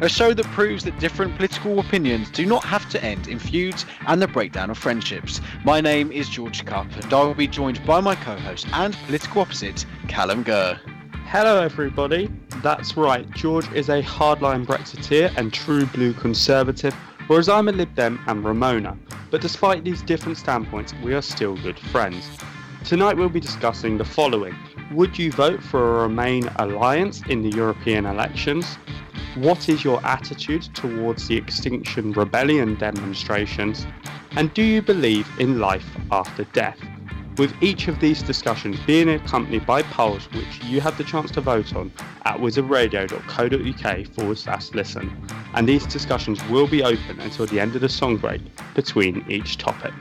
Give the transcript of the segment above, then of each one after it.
A show that proves that different political opinions do not have to end in feuds and the breakdown of friendships. My name is George Cup, and I will be joined by my co host and political opposite, Callum Gurr. Hello, everybody. That's right, George is a hardline Brexiteer and true blue conservative, whereas I'm a Lib Dem and Remainer. But despite these different standpoints, we are still good friends. Tonight we'll be discussing the following Would you vote for a Remain alliance in the European elections? What is your attitude towards the Extinction Rebellion demonstrations? And do you believe in life after death? With each of these discussions being accompanied by polls which you have the chance to vote on at wizardradio.co.uk forward slash listen. And these discussions will be open until the end of the song break between each topic.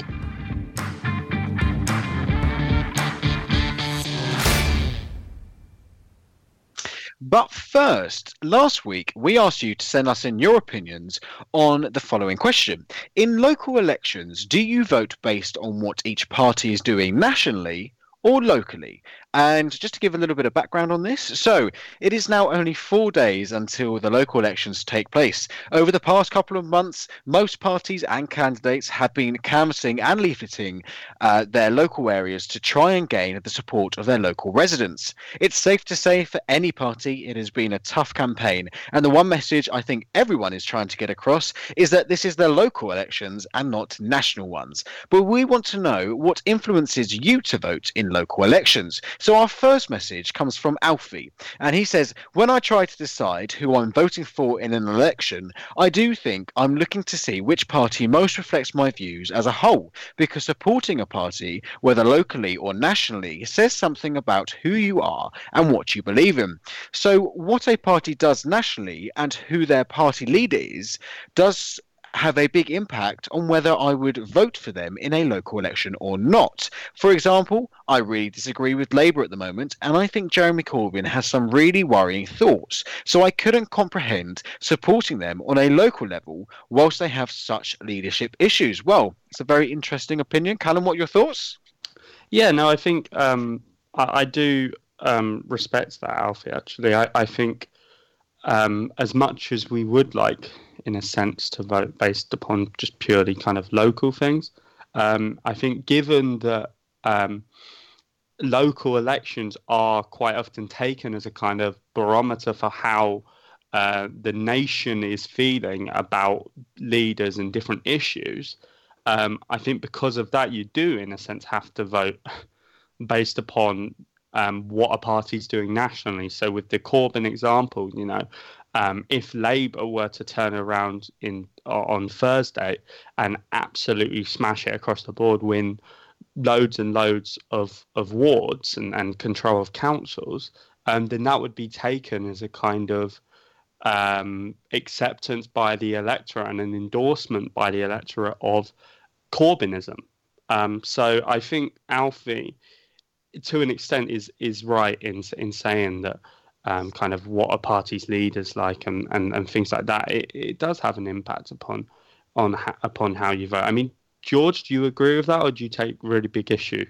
But first, last week we asked you to send us in your opinions on the following question. In local elections, do you vote based on what each party is doing nationally or locally? And just to give a little bit of background on this, so it is now only four days until the local elections take place. Over the past couple of months, most parties and candidates have been canvassing and leafleting uh, their local areas to try and gain the support of their local residents. It's safe to say for any party, it has been a tough campaign. And the one message I think everyone is trying to get across is that this is their local elections and not national ones. But we want to know what influences you to vote in local elections. So our first message comes from Alfie, and he says, When I try to decide who I'm voting for in an election, I do think I'm looking to see which party most reflects my views as a whole, because supporting a party, whether locally or nationally, says something about who you are and what you believe in. So, what a party does nationally and who their party leader is does have a big impact on whether I would vote for them in a local election or not. For example, I really disagree with Labour at the moment, and I think Jeremy Corbyn has some really worrying thoughts. So I couldn't comprehend supporting them on a local level whilst they have such leadership issues. Well, it's a very interesting opinion. Callum, what are your thoughts? Yeah, no, I think um, I, I, do um, respect that, Alfie, actually. I, I think um, as much as we would like in a sense to vote based upon just purely kind of local things. Um, I think given that um, local elections are quite often taken as a kind of barometer for how uh, the nation is feeling about leaders and different issues, um, I think because of that, you do, in a sense, have to vote based upon um, what a party's doing nationally. So, with the Corbyn example, you know, um, if Labour were to turn around in on Thursday and absolutely smash it across the board, win loads and loads of, of wards and, and control of councils, um, then that would be taken as a kind of um, acceptance by the electorate and an endorsement by the electorate of Corbynism. Um, so I think Alfie, to an extent, is is right in in saying that um, kind of what a party's leaders like and, and, and things like that, it, it does have an impact upon on upon how you vote. I mean, George, do you agree with that, or do you take really big issue?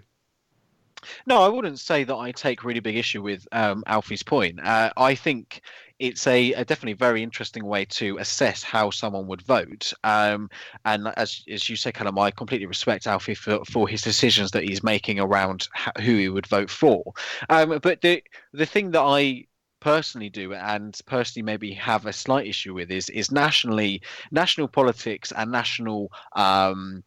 No, I wouldn't say that I take really big issue with um, Alfie's point. Uh, I think it's a, a, definitely very interesting way to assess how someone would vote. Um, and as as you say, Callum, I completely respect Alfie for, for his decisions that he's making around who he would vote for. Um, but the the thing that I personally do and personally maybe have a slight issue with is is nationally national politics and national um,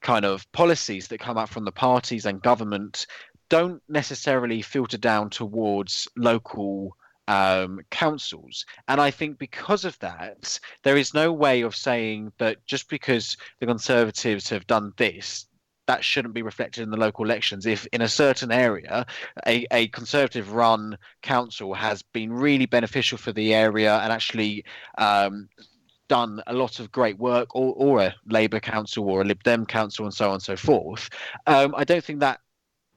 kind of policies that come out from the parties and government don't necessarily filter down towards local um, councils. And I think because of that, there is no way of saying that just because the Conservatives have done this, that shouldn't be reflected in the local elections. If in a certain area, a, a Conservative run council has been really beneficial for the area and actually um, done a lot of great work, or, or a Labour council or a Lib Dem council, and so on and so forth, um, I don't think that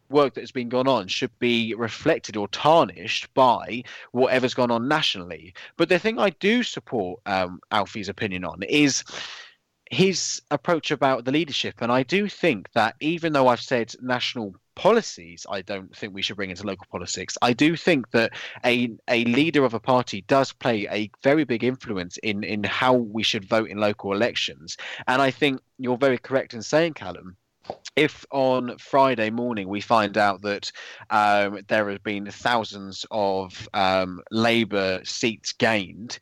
work that has been gone on should be reflected or tarnished by whatever's gone on nationally. But the thing I do support um, Alfie's opinion on is his approach about the leadership. And I do think that even though I've said national policies I don't think we should bring into local politics. I do think that a a leader of a party does play a very big influence in in how we should vote in local elections. And I think you're very correct in saying, Callum, if on Friday morning we find out that um, there have been thousands of um, Labour seats gained,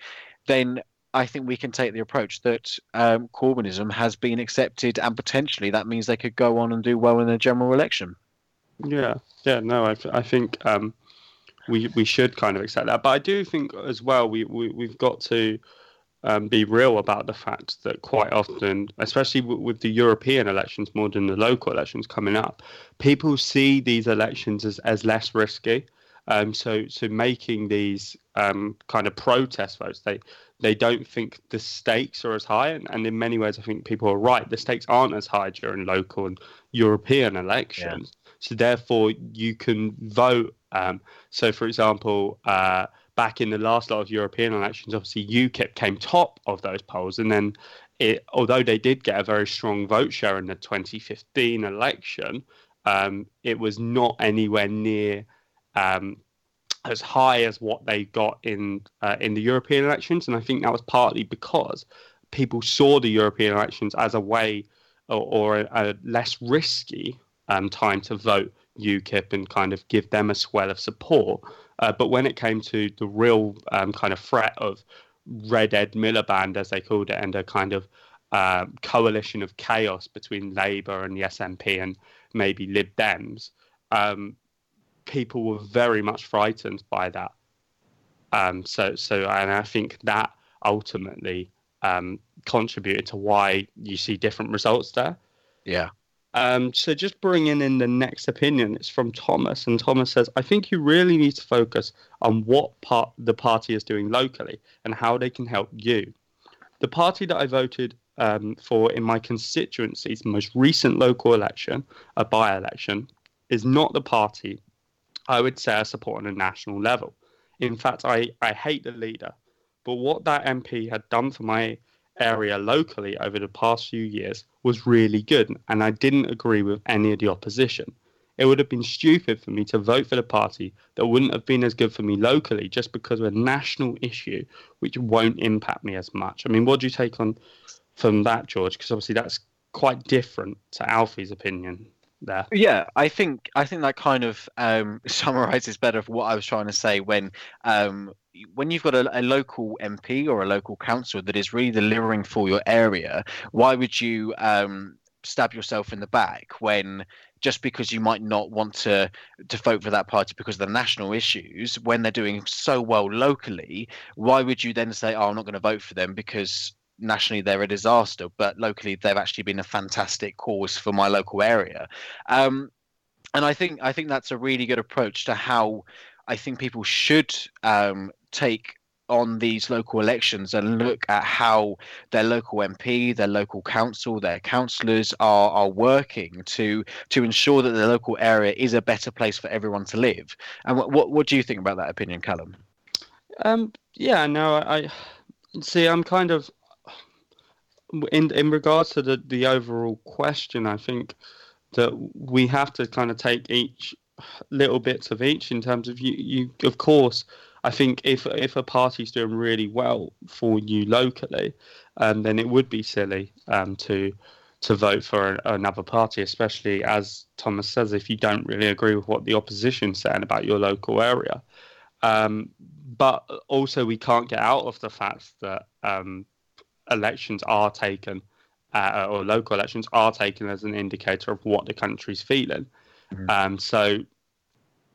then I think we can take the approach that um, Corbynism has been accepted, and potentially that means they could go on and do well in the general election. Yeah, yeah, no, I, I think um, we we should kind of accept that, but I do think as well we, we we've got to um, be real about the fact that quite often, especially w- with the European elections more than the local elections coming up, people see these elections as, as less risky. Um, so, so making these um, kind of protest votes, they they don't think the stakes are as high, and, and in many ways, I think people are right. The stakes aren't as high during local and European elections. Yeah. So, therefore, you can vote. Um, so, for example. Uh, back in the last lot of European elections, obviously UKIP came top of those polls, and then it, although they did get a very strong vote share in the 2015 election, um, it was not anywhere near um, as high as what they got in uh, in the European elections, and I think that was partly because people saw the European elections as a way or, or a, a, less risky um, time to vote UKIP and kind of give them a swell of support. Uh, but when it came to the real um, kind of threat of Red Ed Miliband, as they called it, and a kind of uh, coalition of chaos between Labour and the SNP and maybe Lib Dems, um, people were very much frightened by that. Um, so, so, and I think that ultimately um, contributed to why you see different results there. Yeah. Um, so just bringing in the next opinion, it's from Thomas, and Thomas says, "I think you really need to focus on what part the party is doing locally and how they can help you. The party that I voted um, for in my constituency's most recent local election, a by-election, is not the party I would say I support on a national level. In fact, I, I hate the leader, but what that MP had done for my area locally over the past few years was really good, and I didn't agree with any of the opposition. It would have been stupid for me to vote for the party that wouldn't have been as good for me locally just because of a national issue which won't impact me as much. I mean, what do you take on from that, George? Because obviously that's quite different to Alfie's opinion there. Yeah, I think I think that kind of um, summarizes better what I was trying to say when um, when you've got a, a, local MP or a local council that is really delivering for your area, why would you um, stab yourself in the back when just because you might not want to to vote for that party because of the national issues when they're doing so well locally why would you then say oh i'm not going to vote for them because nationally they're a disaster but locally they've actually been a fantastic cause for my local area um, and i think i think that's a really good approach to how I think people should um, take on these local elections and look at how their local MP, their local council, their councillors are are working to to ensure that the local area is a better place for everyone to live. And what what, what do you think about that opinion, Callum? Um, yeah, no, I, I see. I'm kind of in in regards to the the overall question. I think that we have to kind of take each little bits of each in terms of you. You of course. I think if if a party's doing really well for you locally, um, then it would be silly um, to to vote for another party, especially as Thomas says, if you don't really agree with what the opposition's saying about your local area. Um, but also, we can't get out of the fact that um, elections are taken, uh, or local elections are taken as an indicator of what the country's feeling. Mm-hmm. Um, so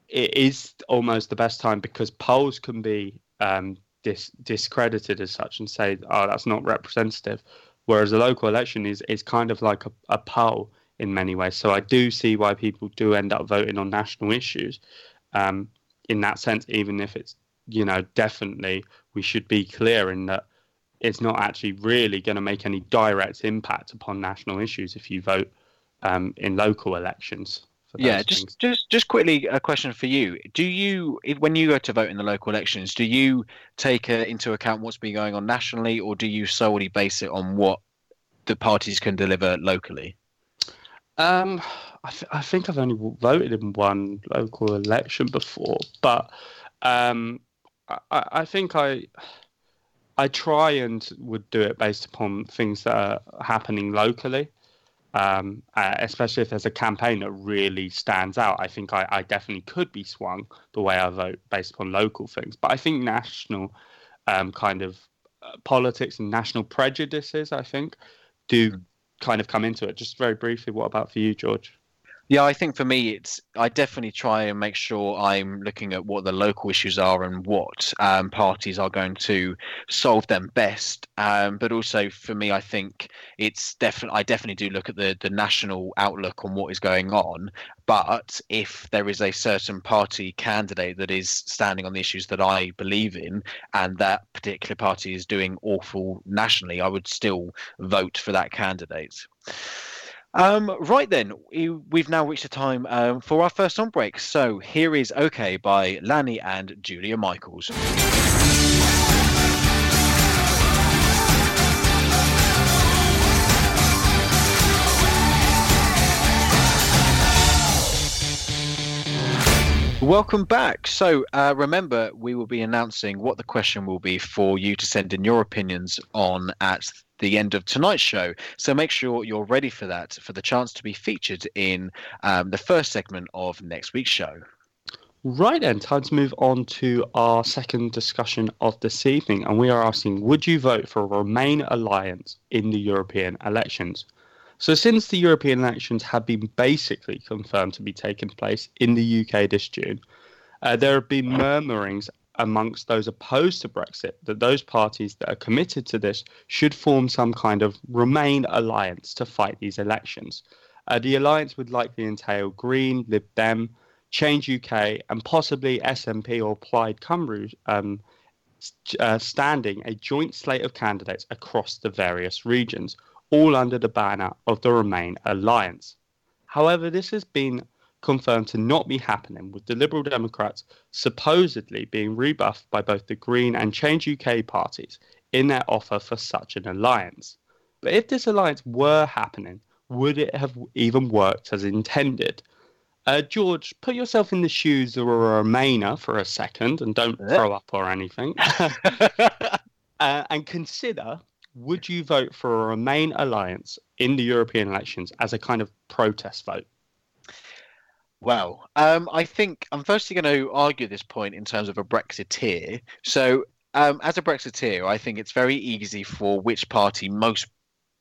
it is almost the best time because polls can be um, dis- discredited as such and say, "Oh, that's not representative," whereas a local election is is kind of like a, a poll in many ways. So I do see why people do end up voting on national issues. Um, in that sense, even if it's you know definitely we should be clear in that it's not actually really going to make any direct impact upon national issues if you vote um, in local elections. Yeah, just things. just just quickly a question for you. Do you, when you go to vote in the local elections, do you take uh, into account what's been going on nationally, or do you solely base it on what the parties can deliver locally? Um, I, th- I think I've only voted in one local election before, but um, I, I think I I try and would do it based upon things that are happening locally um, uh, especially if there's a campaign that really stands out. I think I, I, definitely could be swung the way I vote based upon local things. But I think national um, kind of uh, politics and national prejudices, I think, do mm. kind of come into it. Just very briefly, what about for you, George? Yeah, I think for me, it's I definitely try and make sure I'm looking at what the local issues are and what um, parties are going to solve them best. Um, but also for me, I think it's definitely I definitely do look at the the national outlook on what is going on. But if there is a certain party candidate that is standing on the issues that I believe in, and that particular party is doing awful nationally, I would still vote for that candidate. Um, right then, we've now reached the time um, for our first song break. So here is OK by Lanny and Julia Michaels. Welcome back. So, uh, remember, we will be announcing what the question will be for you to send in your opinions on at the end of tonight's show. So make sure you're ready for that, for the chance to be featured in um, the first segment of next week's show. Right then, time to move on to our second discussion of this evening. And we are asking Would you vote for a Remain alliance in the European elections? So, since the European elections have been basically confirmed to be taking place in the UK this June, uh, there have been murmurings amongst those opposed to Brexit that those parties that are committed to this should form some kind of Remain alliance to fight these elections. Uh, the alliance would likely entail Green, Lib Dem, Change UK, and possibly SNP or Plaid Cymru um, uh, standing a joint slate of candidates across the various regions, all under the banner of the Remain alliance. However, this has been confirmed to not be happening, with the Liberal Democrats supposedly being rebuffed by both the Green and Change UK parties in their offer for such an alliance. But if this alliance were happening, would it have even worked as intended? Uh, George, put yourself in the shoes of a Remainer for a second and don't throw up or anything. uh, and consider would you vote for a Remain alliance in the European elections as a kind of protest vote? Well, um, I think I'm firstly going to argue this point in terms of a Brexiteer. So, um, as a Brexiteer, I think it's very easy for which party most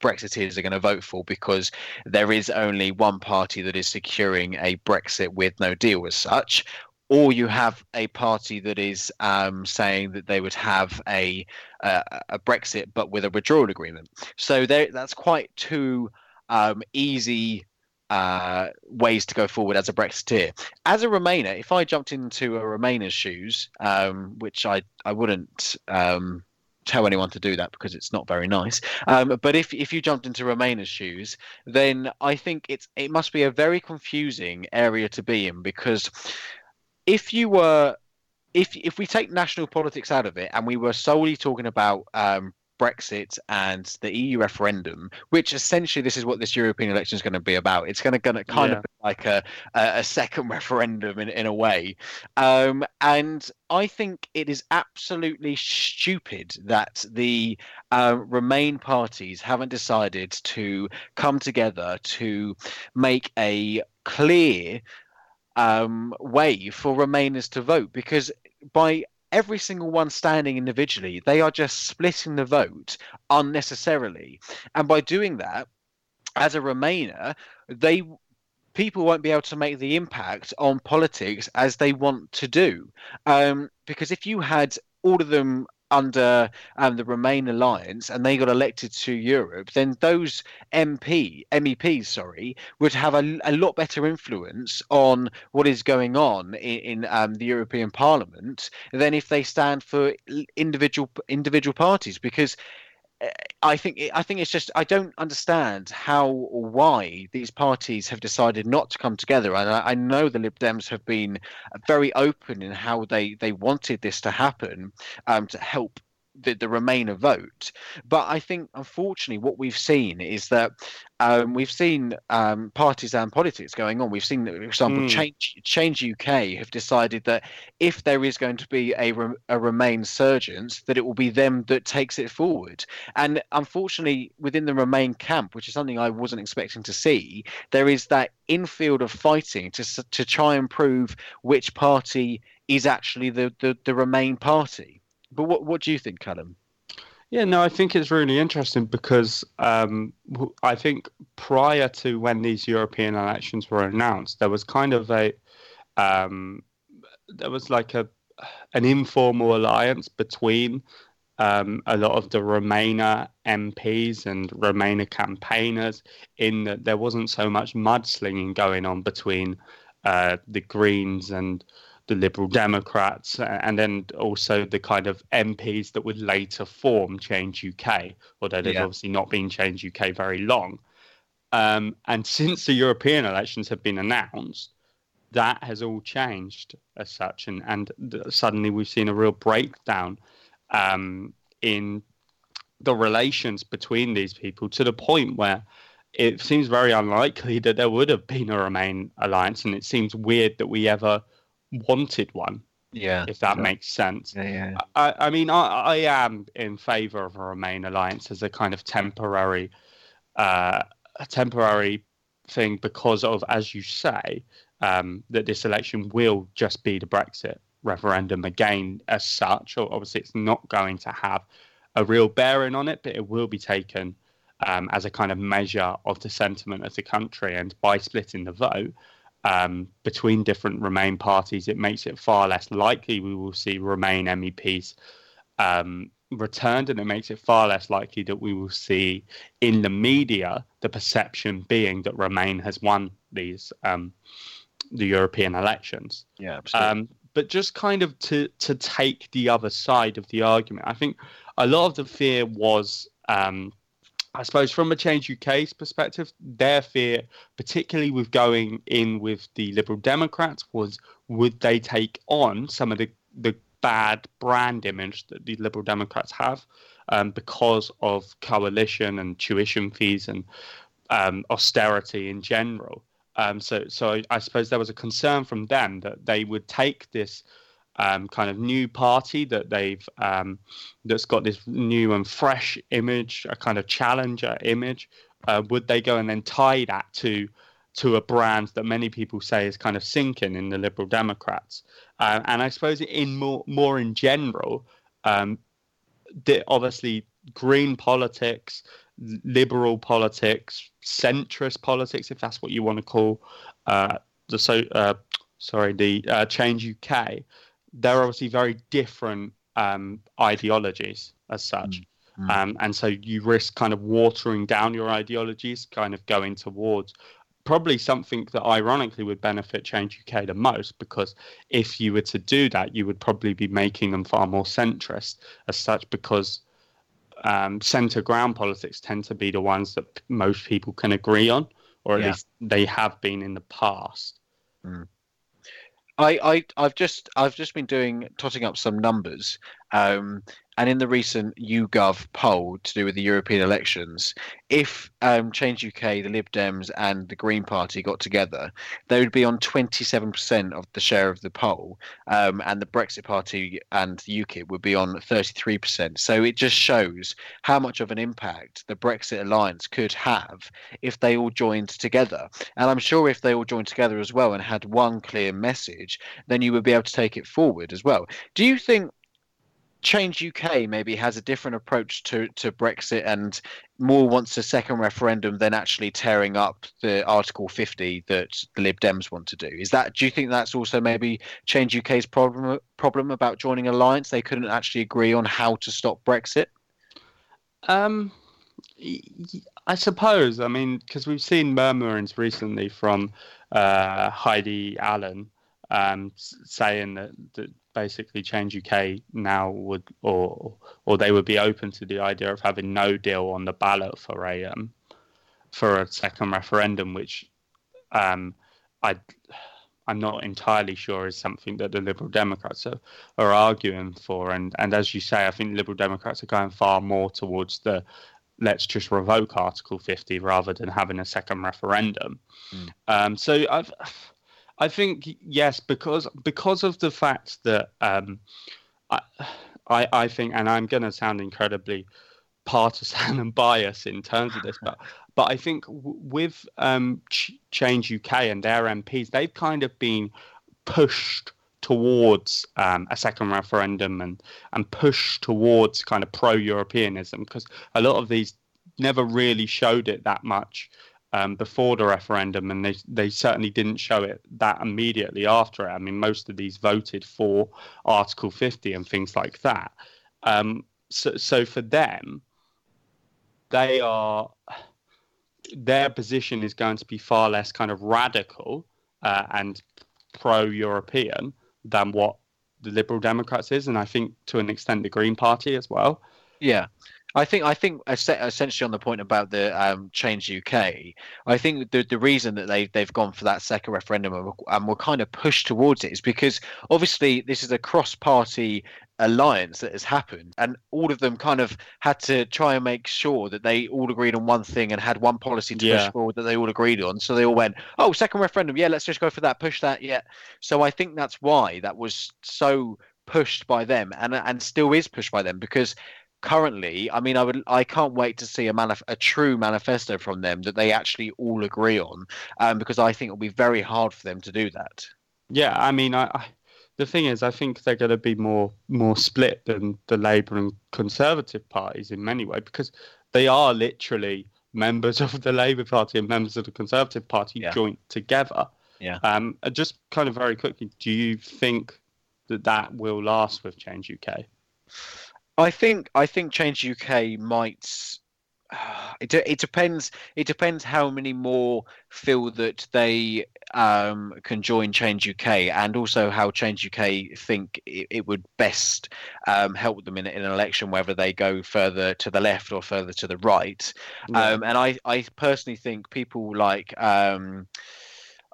Brexiteers are going to vote for because there is only one party that is securing a Brexit with no deal as such. Or you have a party that is um, saying that they would have a, uh, a Brexit but with a withdrawal agreement. So that's quite two um, easy uh, ways to go forward as a Brexiteer. As a Remainer, if I jumped into a Remainer's shoes, um, which I I wouldn't um, tell anyone to do that because it's not very nice. Um, but if if you jumped into Remainer's shoes, then I think it's it must be a very confusing area to be in because if you were if if we take national politics out of it and we were solely talking about um, Brexit and the EU referendum, which essentially this is what this European election is going to be about. It's going to, going to kind yeah. of be like a, a, second referendum in, in a way. Um, and I think it is absolutely stupid that the uh, Remain parties haven't decided to come together to make a clear um, way for Remainers to vote because by every single one standing individually, they are just splitting the vote unnecessarily. And by doing that, as a Remainer, they people won't be able to make the impact on politics as they want to do. Um, because if you had all of them under um, the Remain alliance and they got elected to Europe, then those MP MEPs, sorry, would have a, a lot better influence on what is going on in, in um, the European Parliament than if they stand for individual individual parties because I think I think it's just I don't understand how or why these parties have decided not to come together. And I, I, know the Lib Dems have been very open in how they they wanted this to happen um, to help the, the Remainer vote. But I think, unfortunately, what we've seen is that um, we've seen um, partisan politics going on. We've seen, for example, mm. Change, Change UK have decided that if there is going to be a, a Remain surgence, that it will be them that takes it forward. And unfortunately, within the Remain camp, which is something I wasn't expecting to see, there is that infield of fighting to to try and prove which party is actually the, the, the Remain party. But what what do you think, Callum? Yeah, no, I think it's really interesting because um, I think prior to when these European elections were announced, there was kind of a um, there was like a an informal alliance between um, a lot of the Remainer MPs and Remainer campaigners, in that there wasn't so much mudslinging going on between uh, the Greens and the Liberal Democrats, and then also the kind of MPs that would later form Change UK, although they've yeah. obviously not been Change UK very long. Um, and since the European elections have been announced, that has all changed as such, and and suddenly we've seen a real breakdown um, in the relations between these people to the point where it seems very unlikely that there would have been a Remain alliance, and it seems weird that we ever wanted one. Yeah, if that sure. makes sense. Yeah, yeah. I, I mean, I, I am in favour of a Remain alliance as a kind of temporary, uh, a temporary thing because of, as you say, um, that this election will just be the Brexit referendum again as such. Or obviously, it's not going to have a real bearing on it, but it will be taken um, as a kind of measure of the sentiment of the country. And by splitting the vote, um, between different Remain parties, it makes it far less likely we will see Remain MEPs um, returned, and it makes it far less likely that we will see in the media the perception being that Remain has won these um, the European elections. Yeah, absolutely. Um, but just kind of to to take the other side of the argument, I think a lot of the fear was um, I suppose from a Change UK's perspective, their fear, particularly with going in with the Liberal Democrats, was would they take on some of the, the bad brand image that the Liberal Democrats have um, because of coalition and tuition fees and um, austerity in general. Um, so, so I suppose there was a concern from them that they would take this um, kind of new party that they've um, that's got this new and fresh image, a kind of challenger image. Uh, would they go and then tie that to to a brand that many people say is kind of sinking in the Liberal Democrats? Uh, and I suppose in more more in general, um, the, obviously green politics, liberal politics, centrist politics, if that's what you want to call uh, the so uh, sorry the uh, Change UK they're obviously very different um, ideologies as such. Mm-hmm. Um, and so you risk kind of watering down your ideologies, kind of going towards probably something that ironically would benefit Change UK the most, because if you were to do that, you would probably be making them far more centrist as such, because um, centre ground politics tend to be the ones that most people can agree on, or at yeah. least they have been in the past. Mm. I, I I've just I've just been doing totting up some numbers, um, and in the recent YouGov poll to do with the European elections, if um, Change UK, the Lib Dems, and the Green Party got together, they would be on 27% of the share of the poll, um, and the Brexit Party and UKIP would be on 33%. So it just shows how much of an impact the Brexit alliance could have if they all joined together. And I'm sure if they all joined together as well and had one clear message, then you would be able to take it forward as well. Do you think Change UK maybe has a different approach to, to Brexit and more wants a second referendum than actually tearing up the Article 50 that the Lib Dems want to do. Is that? Do you think that's also maybe Change UK's problem problem about joining alliance? They couldn't actually agree on how to stop Brexit. Um, I suppose. I mean, because we've seen murmurings recently from uh, Heidi Allen um, saying that, that basically Change UK now would, or or they would be open to the idea of having no deal on the ballot for a um, for a second referendum, which um, I I'm not entirely sure is something that the Liberal Democrats are, are arguing for. And and as you say, I think Liberal Democrats are going far more towards the let's just revoke Article 50 rather than having a second referendum. Mm. Um, so I've I think yes, because because of the fact that um, I, I, I think, and I'm going to sound incredibly partisan and biased in terms of this, but but I think w- with um, Ch- Change UK and their MPs, they've kind of been pushed towards um, a second referendum and and pushed towards kind of pro-Europeanism because a lot of these never really showed it that much um, before the referendum, and they they certainly didn't show it that immediately after it. I mean, most of these voted for Article 50 and things like that. Um, so, so for them, they are their position is going to be far less kind of radical uh, and pro-European than what the Liberal Democrats is, and I think to an extent the Green Party as well. Yeah, I think I think essentially on the point about the um, change UK, I think the the reason that they they've gone for that second referendum and, and were kind of pushed towards it is because obviously this is a cross party alliance that has happened and all of them kind of had to try and make sure that they all agreed on one thing and had one policy to yeah. push forward that they all agreed on. So they all went oh second referendum. Yeah let's just go for that. Push that yeah so i think that's why that was so pushed by them and and still is pushed by them because currently i mean i would i can't wait to see a manif- a true manifesto from them that they actually all agree on um, because i think it'll be very hard for them to do that. Yeah i mean i, I the thing is i think they're going to be more more split than the labour and conservative parties in many ways because they are literally members of the labour party and members of the conservative party yeah. joint together. Yeah. Um just kind of very quickly do you think that that will last with change uk I think I think Change UK might. It, it depends. It depends how many more feel that they um, can join Change UK, and also how Change UK think it, it would best um, help them in, in, an election, whether they go further to the left or further to the right. Yeah. Um, and I, I personally think people like. Um,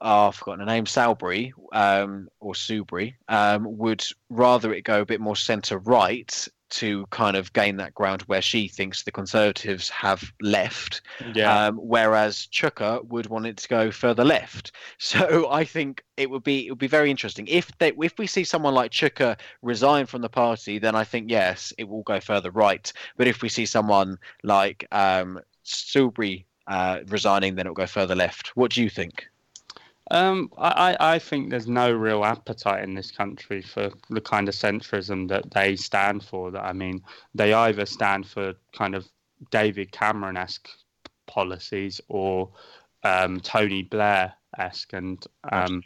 oh, I've forgotten the name, Salbury um, or Soubry, um, would rather it go a bit more centre right to kind of gain that ground where she thinks the Conservatives have left. Yeah. Um, whereas Chuka would want it to go further left. So I think it would be it would be very interesting if they if we see someone like Chuka resign from the party, then I think yes, it will go further right. But if we see someone like um, Soubry uh, resigning, then it will go further left. What do you think? Um, I, I think there's no real appetite in this country for the kind of centrism that they stand for. That I mean, they either stand for kind of David Cameron esque policies or um, Tony Blair esque, and um,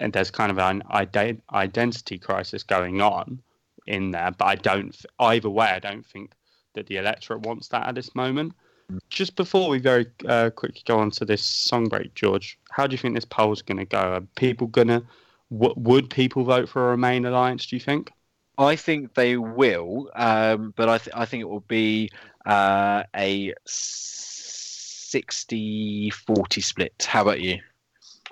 and there's kind of an ident- identity crisis going on in there. But I don't either way. I don't think that the electorate wants that at this moment. Just before we very uh, quickly go on to this song break, George, how do you think this poll's going to go? Are people going to, w- would people vote for a Remain alliance, do you think? I think they will, um, but I, th- I think it will be uh, a 60 40 split. How about you?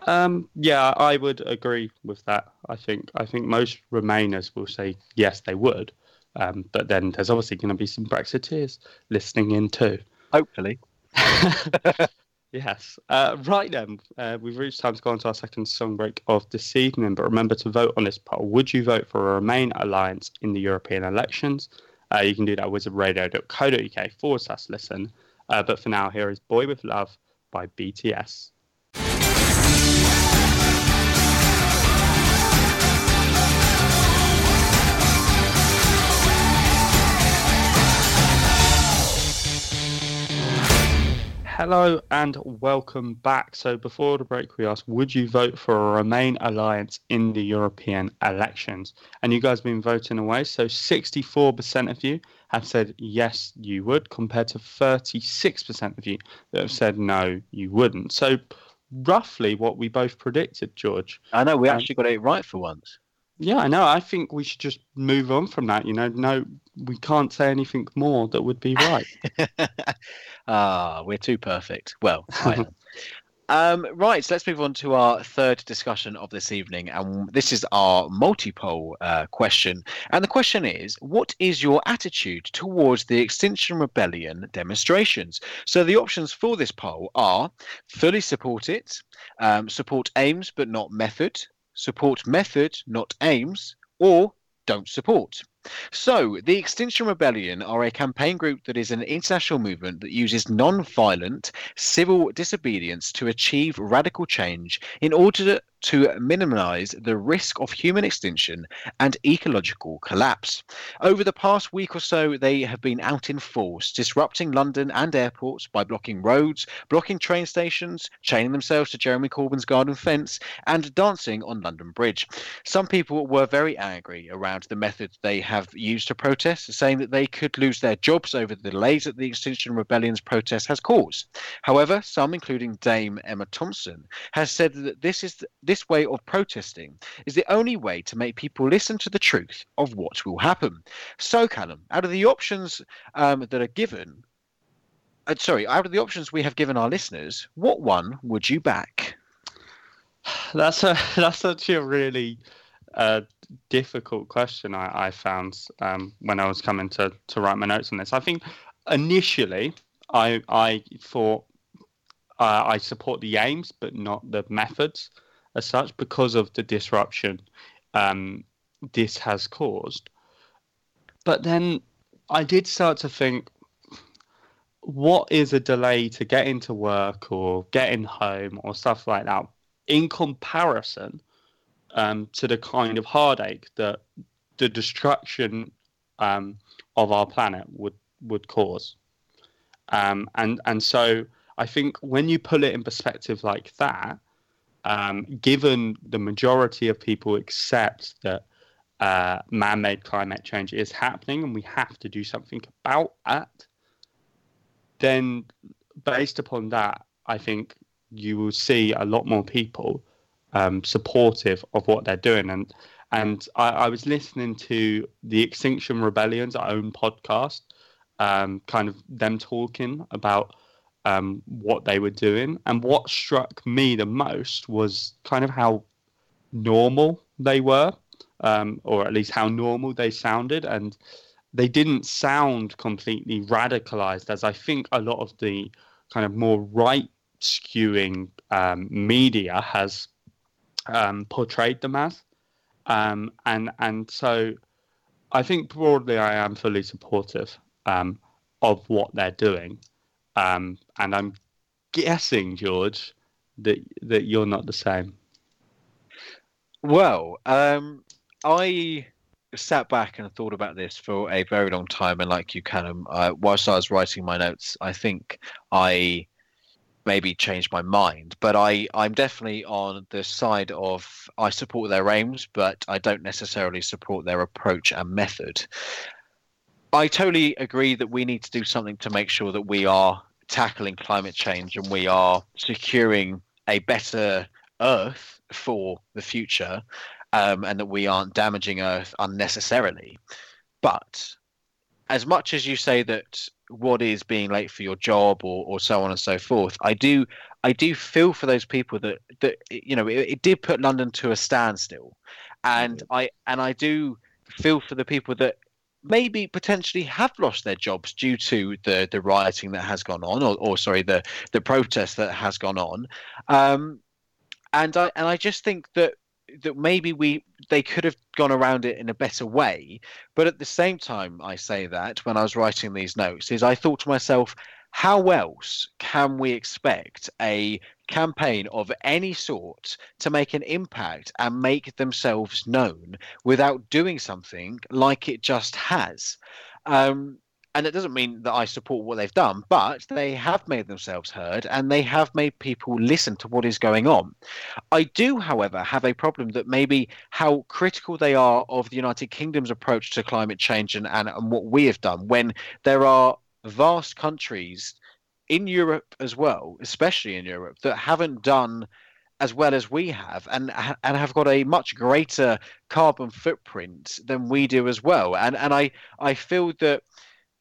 Um, yeah, I would agree with that. I think I think most Remainers will say yes, they would. Um, but then there's obviously going to be some Brexiteers listening in too. Hopefully. yes. Uh, right then, uh, we've reached time to go on to our second song break of this evening. But remember to vote on this poll. Would you vote for a Remain alliance in the European elections? Uh, you can do that at wizardradio.co.uk forward slash listen. Uh, but for now, here is Boy with Love by BTS. Hello and welcome back. So, before the break, we asked, would you vote for a Remain alliance in the European elections? And you guys have been voting away. So, 64% of you have said yes, you would, compared to 36% of you that have said no, you wouldn't. So, roughly what we both predicted, George. I know we um, actually got it right for once. Yeah, I know. I think we should just move on from that. You know, no, we can't say anything more that would be right. ah, we're too perfect. Well, um, right, so let's move on to our third discussion of this evening. And this is our multi poll uh, question. And the question is What is your attitude towards the Extinction Rebellion demonstrations? So the options for this poll are fully support it, um, support aims but not method, support method, not aims, or don't support. So, the Extinction Rebellion are a campaign group that is an international movement that uses non violent civil disobedience to achieve radical change in order to minimize the risk of human extinction and ecological collapse. Over the past week or so, they have been out in force, disrupting London and airports by blocking roads, blocking train stations, chaining themselves to Jeremy Corbyn's garden fence, and dancing on London Bridge. Some people were very angry around the methods they have used to protest, saying that they could lose their jobs over the delays that the Extinction Rebellion's protest has caused. However, some, including Dame Emma Thompson, has said that this is this way of protesting is the only way to make people listen to the truth of what will happen. So, Callum, out of the options um, that are given, uh, sorry, out of the options we have given our listeners, what one would you back? That's a that's actually a really uh, difficult question. I, I found um, when I was coming to to write my notes on this. I think initially I I thought uh, I support the aims, but not the methods as such because of the disruption um, this has caused. But then I did start to think, what is a delay to get into work or getting home or stuff like that in comparison um, to the kind of heartache that the destruction um, of our planet would would cause. Um, and and so I think when you pull it in perspective like that, um, given the majority of people accept that uh, man-made climate change is happening and we have to do something about that, then based upon that, I think you will see a lot more people um, supportive of what they're doing. And and I, I, was listening to the Extinction Rebellion's own podcast, um, kind of them talking about um, what they were doing. And what struck me the most was kind of how normal they were, um, or at least how normal they sounded. And they didn't sound completely radicalized, as I think a lot of the kind of more right skewing um, media has um, portrayed them as. Um, and and so I think broadly I am fully supportive um, of what they're doing. Um, and I'm guessing, George, that that you're not the same. Well, um, I sat back and thought about this for a very long time, and like you, Callum, uh, whilst I was writing my notes, I think I maybe change my mind. But I, I'm definitely on the side of I support their aims, but I don't necessarily support their approach and method. I totally agree that we need to do something to make sure that we are tackling climate change and we are securing a better Earth for the future, um, and that we aren't damaging Earth unnecessarily. But as much as you say that what is being late for your job or, or so on and so forth. I do I do feel for those people that that you know it, it did put London to a standstill, and I and I do feel for the people that maybe potentially have lost their jobs due to the the rioting that has gone on, or, or sorry, the the protest that has gone on. Um, and I and I just think that that maybe we they could have gone around it in a better way. But at the same time, I say that when I was writing these notes, is I thought to myself, how else can we expect a campaign of any sort to make an impact and make themselves known without doing something like it just has? Um, and it doesn't mean that I support what they've done, but they have made themselves heard and they have made people listen to what is going on. I do, however, have a problem that maybe how critical they are of the United Kingdom's approach to climate change and, and, and what we have done when there are vast countries in Europe as well, especially in Europe, that haven't done as well as we have and and have got a much greater carbon footprint than we do as well. And and I I feel that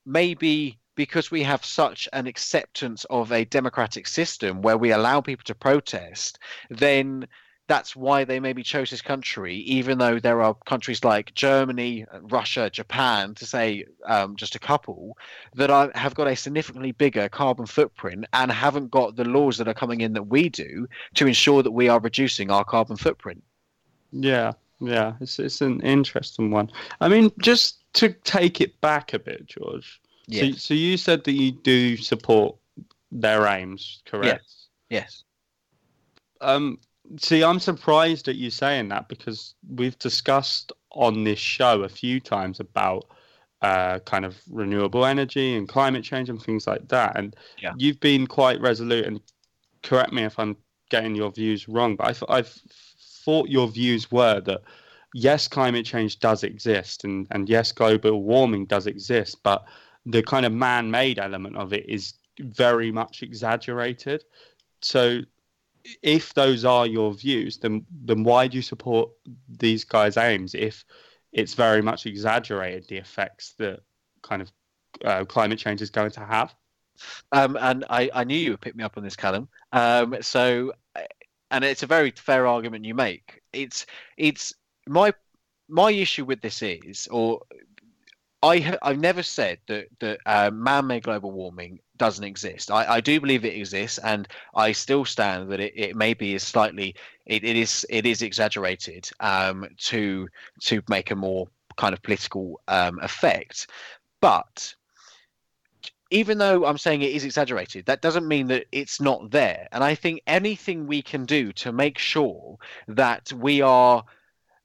maybe because we have such an acceptance of a democratic system where we allow people to protest, then that's why they maybe chose this country, even though there are countries like Germany, Russia, Japan, to say um, just a couple, that are, have got a significantly bigger carbon footprint and haven't got the laws that are coming in that we do to ensure that we are reducing our carbon footprint. Yeah, yeah, it's it's an interesting one. I mean, just to take it back a bit, George. Yes. So, so you said that you do support their aims, correct? Yes. yes. Um, see, I'm surprised at you saying that because we've discussed on this show a few times about uh, kind of renewable energy and climate change and things like that. And yeah. you've been quite resolute. And correct me if I'm getting your views wrong, but I I've thought your views were that yes, climate change does exist, and and yes, global warming does exist, but the kind of man-made element of it is very much exaggerated. So if those are your views, then then why do you support these guys' aims if it's very much exaggerated the effects that kind of uh, climate change is going to have? Um, and I, I knew you would pick me up on this, Callum. Um, so, and it's a very fair argument you make. It's it's my my issue with this is, or I I've never said that that uh, man-made global warming doesn't exist. I, I do believe it exists, and I still stand that it, it maybe is slightly it, it is it is exaggerated um, to to make a more kind of political um, effect. But even though I'm saying it is exaggerated, that doesn't mean that it's not there. And I think anything we can do to make sure that we are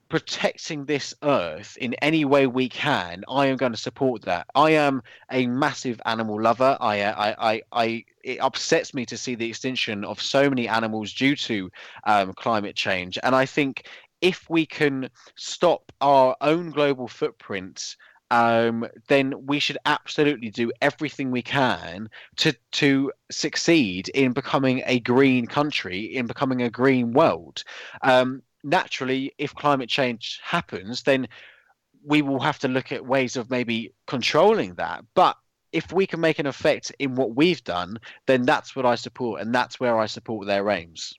protecting this earth in any way we can, I am going to support that. I am a massive animal lover. I, uh, I, I, I it upsets me to see the extinction of so many animals due to um, climate change. And I think if we can stop our own global footprints. Um, then we should absolutely do everything we can to to succeed in becoming a green country, in becoming a green world. Um, naturally, if climate change happens, then we will have to look at ways of maybe controlling that. But if we can make an effect in what we've done, then that's what I support, and that's where I support their aims.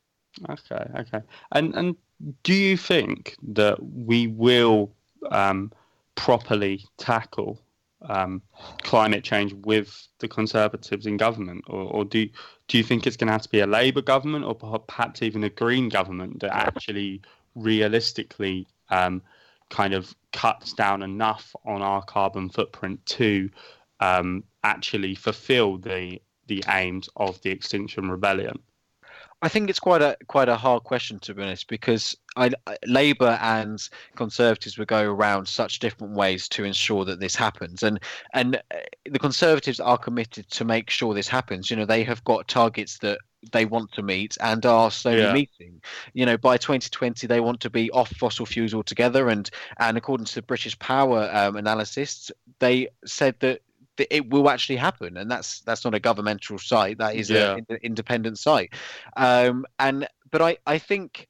Okay, okay. And and do you think that we will um, properly tackle um, climate change with the Conservatives in government, or, or do do you think it's going to have to be a Labour government, or perhaps even a Green government that actually realistically um, kind of cuts down enough on our carbon footprint to um, actually fulfil the the aims of the Extinction Rebellion? I think it's quite a quite a hard question to be honest, because I, Labour and Conservatives would go around such different ways to ensure that this happens, and and uh, the Conservatives are committed to make sure this happens. You know, they have got targets that they want to meet and are slowly yeah. meeting. You know, by 2020 they want to be off fossil fuels altogether, and and according to the British Power um, analysis, they said that it will actually happen and that's that's not a governmental site that is yeah. an independent site um, and but i i think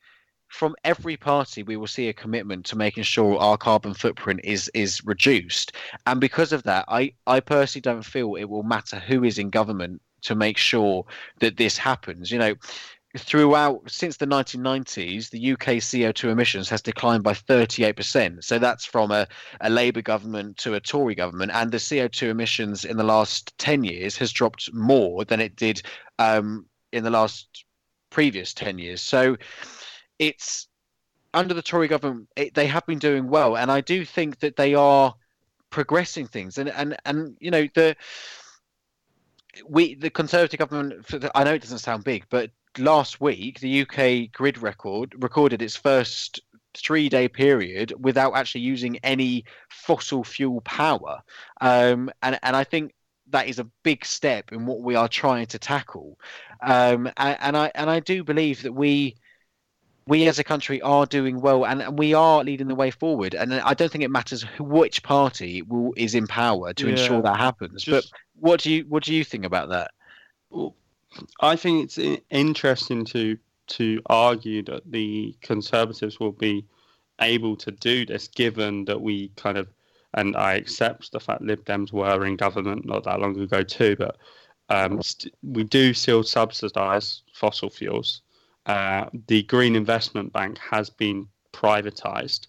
from every party, we will see a commitment to making sure our carbon footprint is is reduced. And because of that, I I personally don't feel it will matter who is in government to make sure that this happens. You know, throughout since the 1990s, the UK CO2 emissions has declined by 38%. So that's from a, a Labour government to a Tory government, and the CO2 emissions in the last 10 years has dropped more than it did um, in the last previous 10 years. So it's under the Tory government, it, they have been doing well, and I do think that they are progressing things, and and and you know the we the Conservative government. I know it doesn't sound big, but last week, the UK grid record recorded its first three day period without actually using any fossil fuel power. Um, and, and I think that is a big step in what we are trying to tackle. Um, and, and, I and I do believe that we we as a country are doing well and, and we are leading the way forward. And I don't think it matters which party will, is in power to yeah, ensure that happens. Just, but what do you what do you think about that? Well, I think it's interesting to to argue that the Conservatives will be able to do this, given that we kind of, and I accept the fact Lib Dems were in government not that long ago too, but um, st- we do still subsidise fossil fuels. Uh, the Green Investment Bank has been privatised.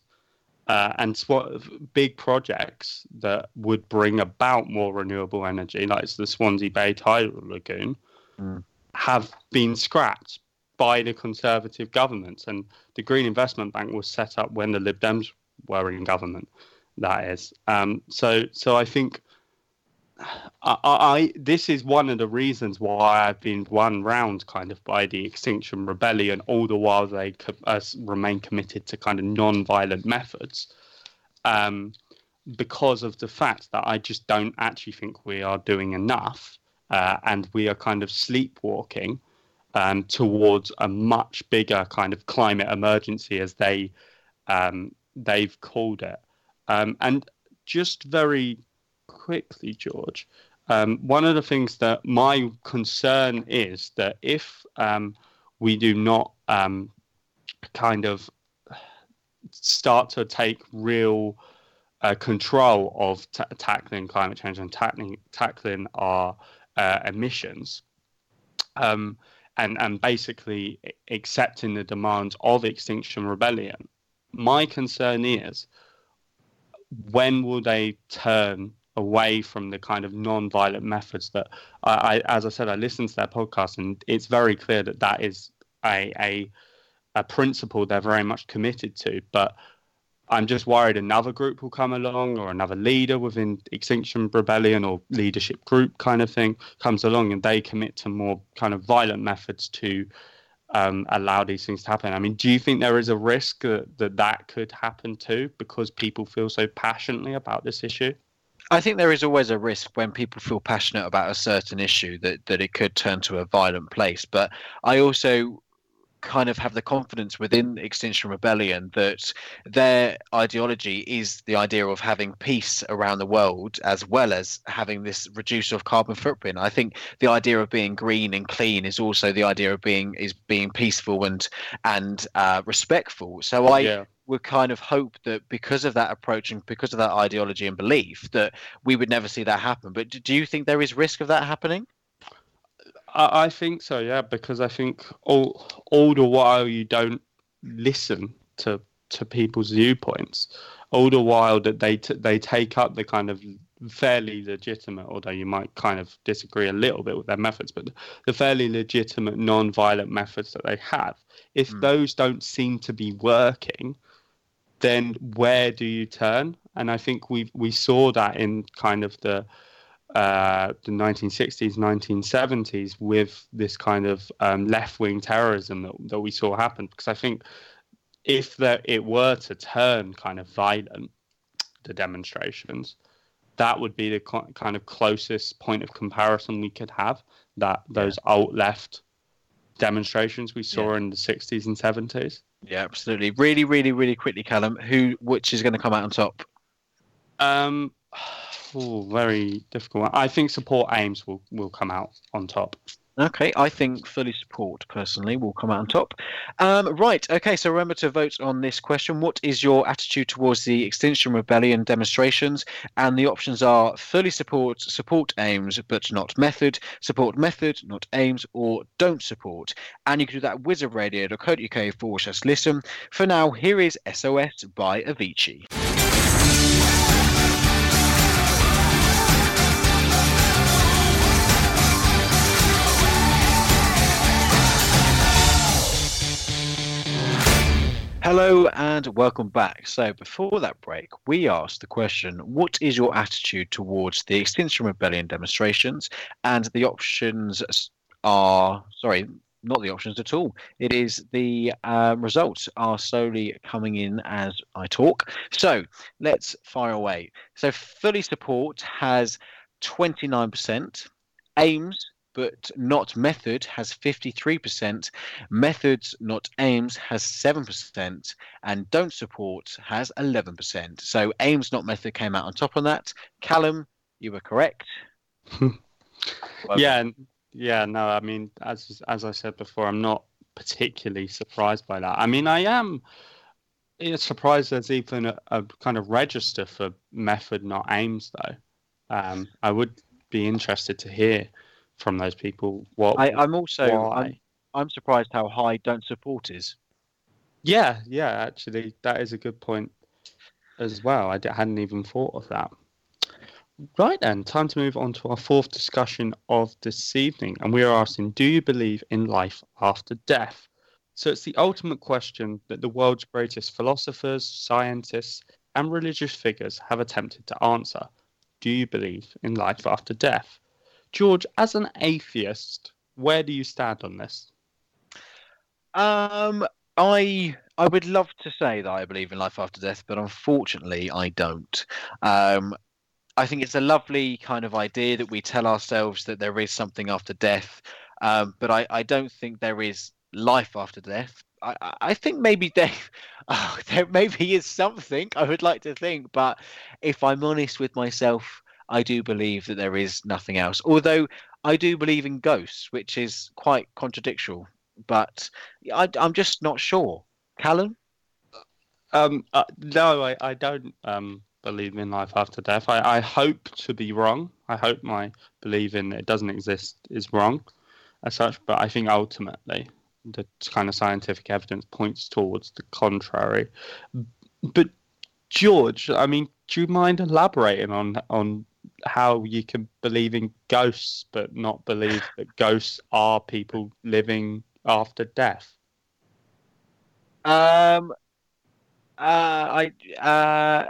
Uh, and sw- big projects that would bring about more renewable energy, like the Swansea Bay Tidal Lagoon, mm. have been scrapped by the Conservative governments. And the Green Investment Bank was set up when the Lib Dems were in government. That is. Um, so, so I think I, I, this is one of the reasons why I've been run round kind of by the Extinction Rebellion, all the while they co- uh, remain committed to kind of non-violent methods. Um, because of the fact that I just don't actually think we are doing enough uh, and we are kind of sleepwalking um, towards a much bigger kind of climate emergency, as they um, they've called it. Um, and just very quickly, George, um, one of the things that my concern is that if um, we do not um, kind of start to take real uh, control of t- tackling climate change and tackling tackling our uh, emissions, um, and and basically accepting the demands of Extinction Rebellion. My concern is when will they turn away from the kind of non-violent methods that I, I, as I said, I listened to their podcast, and it's very clear that that is a a, a principle they're very much committed to. But I'm just worried another group will come along or another leader within Extinction Rebellion or leadership group kind of thing comes along and they commit to more kind of violent methods to um, allow these things to happen. I mean, do you think there is a risk that, that that could happen too because people feel so passionately about this issue? I think there is always a risk when people feel passionate about a certain issue that, that it could turn to a violent place. But I also kind of have the confidence within Extinction Rebellion that their ideology is the idea of having peace around the world as well as having this reducer of carbon footprint. I think the idea of being green and clean is also the idea of being is being peaceful and and uh, respectful. So I yeah would kind of hope that because of that approach and because of that ideology and belief that we would never see that happen. But do you think there is risk of that happening? I, I think so, yeah, because I think all all the while you don't listen to to people's viewpoints, all the while that they t- they take up the kind of fairly legitimate, although you might kind of disagree a little bit with their methods, but the fairly legitimate non-violent methods that they have, if mm. those don't seem to be working, then where do you turn? And I think we we saw that in kind of the uh, the 1960s, 1970s with this kind of um, left wing terrorism that, that we saw happen. Because I think if that it were to turn kind of violent, the demonstrations, that would be the co- kind of closest point of comparison we could have. That those yeah. alt left demonstrations we saw yeah. in the 60s and 70s. Yeah, absolutely. Really, really, really quickly, Callum, who which is going to come out on top? Um, Oh, very difficult. I think support aims will, will come out on top. Okay, I think fully support personally will come out on top. Um, right, okay, so remember to vote on this question. What is your attitude towards the Extinction Rebellion demonstrations? And the options are fully support, support aims but not method, support method, not aims, or don't support. And you can do that at wizardradio.co.uk forward slash listen. For now, here is SOS by Avicii. Hello and welcome back. So, before that break, we asked the question What is your attitude towards the Extinction Rebellion demonstrations? And the options are sorry, not the options at all. It is the um, results are slowly coming in as I talk. So, let's fire away. So, fully support has 29%, aims but not method has 53%, methods not aims has 7%, and don't support has 11%. So aims not method came out on top on that. Callum, you were correct. yeah, yeah, no, I mean, as as I said before, I'm not particularly surprised by that. I mean, I am surprised there's even a, a kind of register for method not aims though. Um, I would be interested to hear from those people. What I, am also I'm, I'm surprised how high don't support is. Yeah, yeah, actually, that is a good point as well. I hadn't even thought of that. Right then, time to move on to our fourth discussion of this evening, and we are asking: Do you believe in life after death? So it's the ultimate question that the world's greatest philosophers, scientists, and religious figures have attempted to answer. Do you believe in life after death? George, as an atheist, where do you stand on this? Um, I I would love to say that I believe in life after death, but unfortunately, I don't. Um, I think it's a lovely kind of idea that we tell ourselves that there is something after death, um, but I, I don't think there is life after death. I, I think maybe death, oh, there maybe is something I would like to think, but if I'm honest with myself, I do believe that there is nothing else. Although I do believe in ghosts, which is quite contradictory. But I, am just not sure. Callum? Um, uh, no, I, I don't um, believe in life after death. I, I hope to be wrong. I hope my belief in it doesn't exist is wrong as such. But I think ultimately the kind of scientific evidence points towards the contrary. But George, I mean, do you mind elaborating on on how you can believe in ghosts but not believe that ghosts are people living after death? Um, uh, I uh,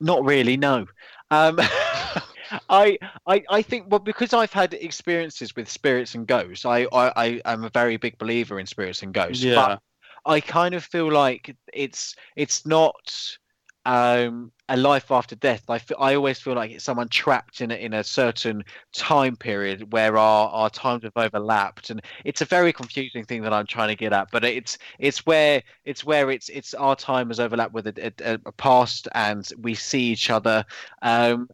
not really. No. Um, I, I, I think well because I've had experiences with spirits and ghosts. I, I, I am a very big believer in spirits and ghosts. Yeah. But I kind of feel like it's it's not um, a life after death. I, f- I always feel like it's someone trapped in a, in a certain time period where our, our times have overlapped, and it's a very confusing thing that I'm trying to get at. But it's it's where it's where it's it's our time has overlapped with a, a, a past, and we see each other. Um,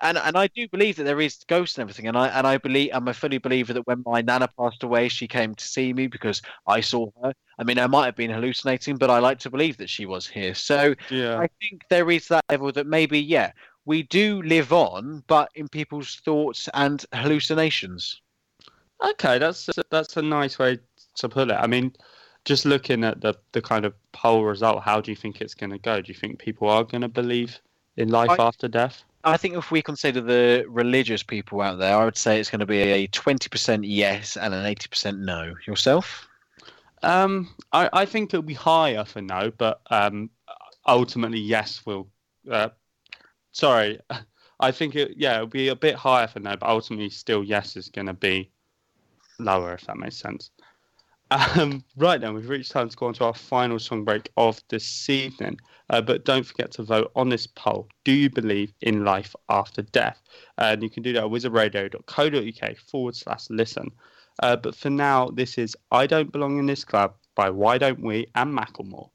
and and I do believe that there is ghosts and everything, and I and I believe I'm a fully believer that when my nana passed away, she came to see me because I saw her. I mean, I might have been hallucinating, but I like to believe that she was here. So yeah. I think there is that level that maybe, yeah, we do live on, but in people's thoughts and hallucinations. Okay, that's that's a nice way to put it. I mean, just looking at the the kind of poll result, how do you think it's going to go? Do you think people are going to believe in life I, after death? I think if we consider the religious people out there, I would say it's going to be a 20% yes and an 80% no. Yourself? Um, I, I think it'll be higher for no, but um, ultimately yes will. Uh, sorry, I think it. Yeah, it'll be a bit higher for no, but ultimately still yes is going to be lower if that makes sense. Um, right then, we've reached time to go on to our final song break of this evening. Uh, but don't forget to vote on this poll. Do you believe in life after death? And you can do that at wizardradio.co.uk forward slash listen. Uh, but for now, this is I Don't Belong in This Club by Why Don't We and Macklemore.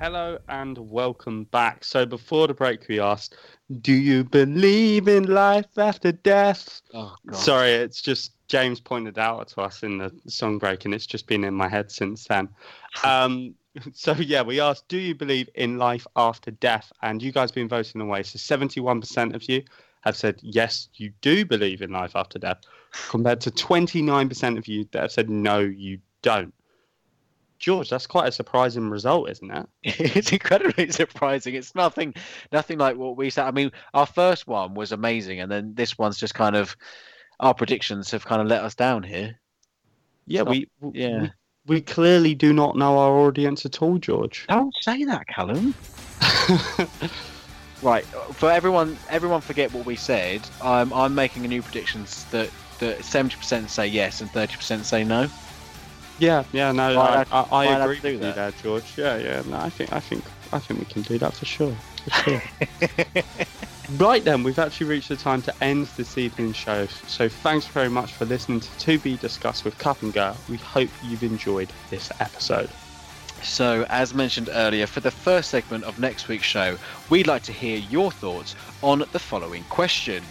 Hello and welcome back. So before the break, we asked, "Do you believe in life after death?" Oh. Sorry, it's just James pointed out to us in the song break, and it's just been in my head since then. Um, so yeah, we asked, "Do you believe in life after death?" And you guys have been voting away. So seventy-one percent of you have said yes, you do believe in life after death, compared to twenty-nine percent of you that have said no, you don't. George, that's quite a surprising result, isn't it? it's incredibly surprising. It's nothing, nothing like what we said. I mean, our first one was amazing, and then this one's just kind of our predictions have kind of let us down here. Yeah, Not- we, yeah. we we clearly do not know our audience at all, George. Don't say that, Callum. Right, for everyone, everyone forget what we said. I'm I'm making a new predictions that that seventy percent say yes and thirty percent say no. Yeah, yeah, no, I, I, I agree with you that. there, George. Yeah, yeah, no, I think, I think, I think we can do that for sure. For sure. right then, we've actually reached the time to end this evening's show. So thanks very much for listening to To Be Discussed with Cup and Gurr. We hope you've enjoyed this episode. So, as mentioned earlier, for the first segment of next week's show, we'd like to hear your thoughts on the following question.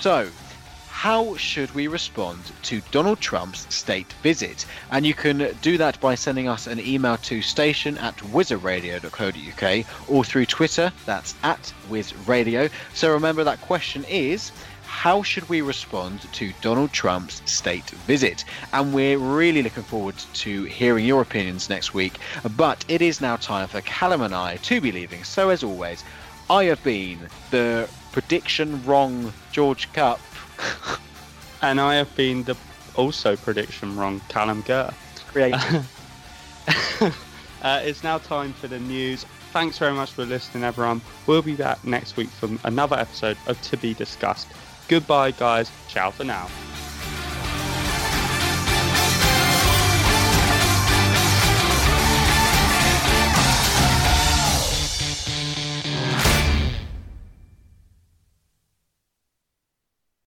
So, how should we respond to Donald Trump's state visit? And you can do that by sending us an email to station at wizardradio.co.uk or through Twitter, that's at wizradio. So remember that question is how should we respond to Donald Trump's state visit? And we're really looking forward to hearing your opinions next week. But it is now time for Callum and I to be leaving. So, as always, I have been the prediction wrong George Cup. And I have been the also prediction wrong, Callum Gurr. Creative. uh, it's now time for the news. Thanks very much for listening, everyone. We'll be back next week for another episode of To Be Discussed. Goodbye, guys. Ciao for now.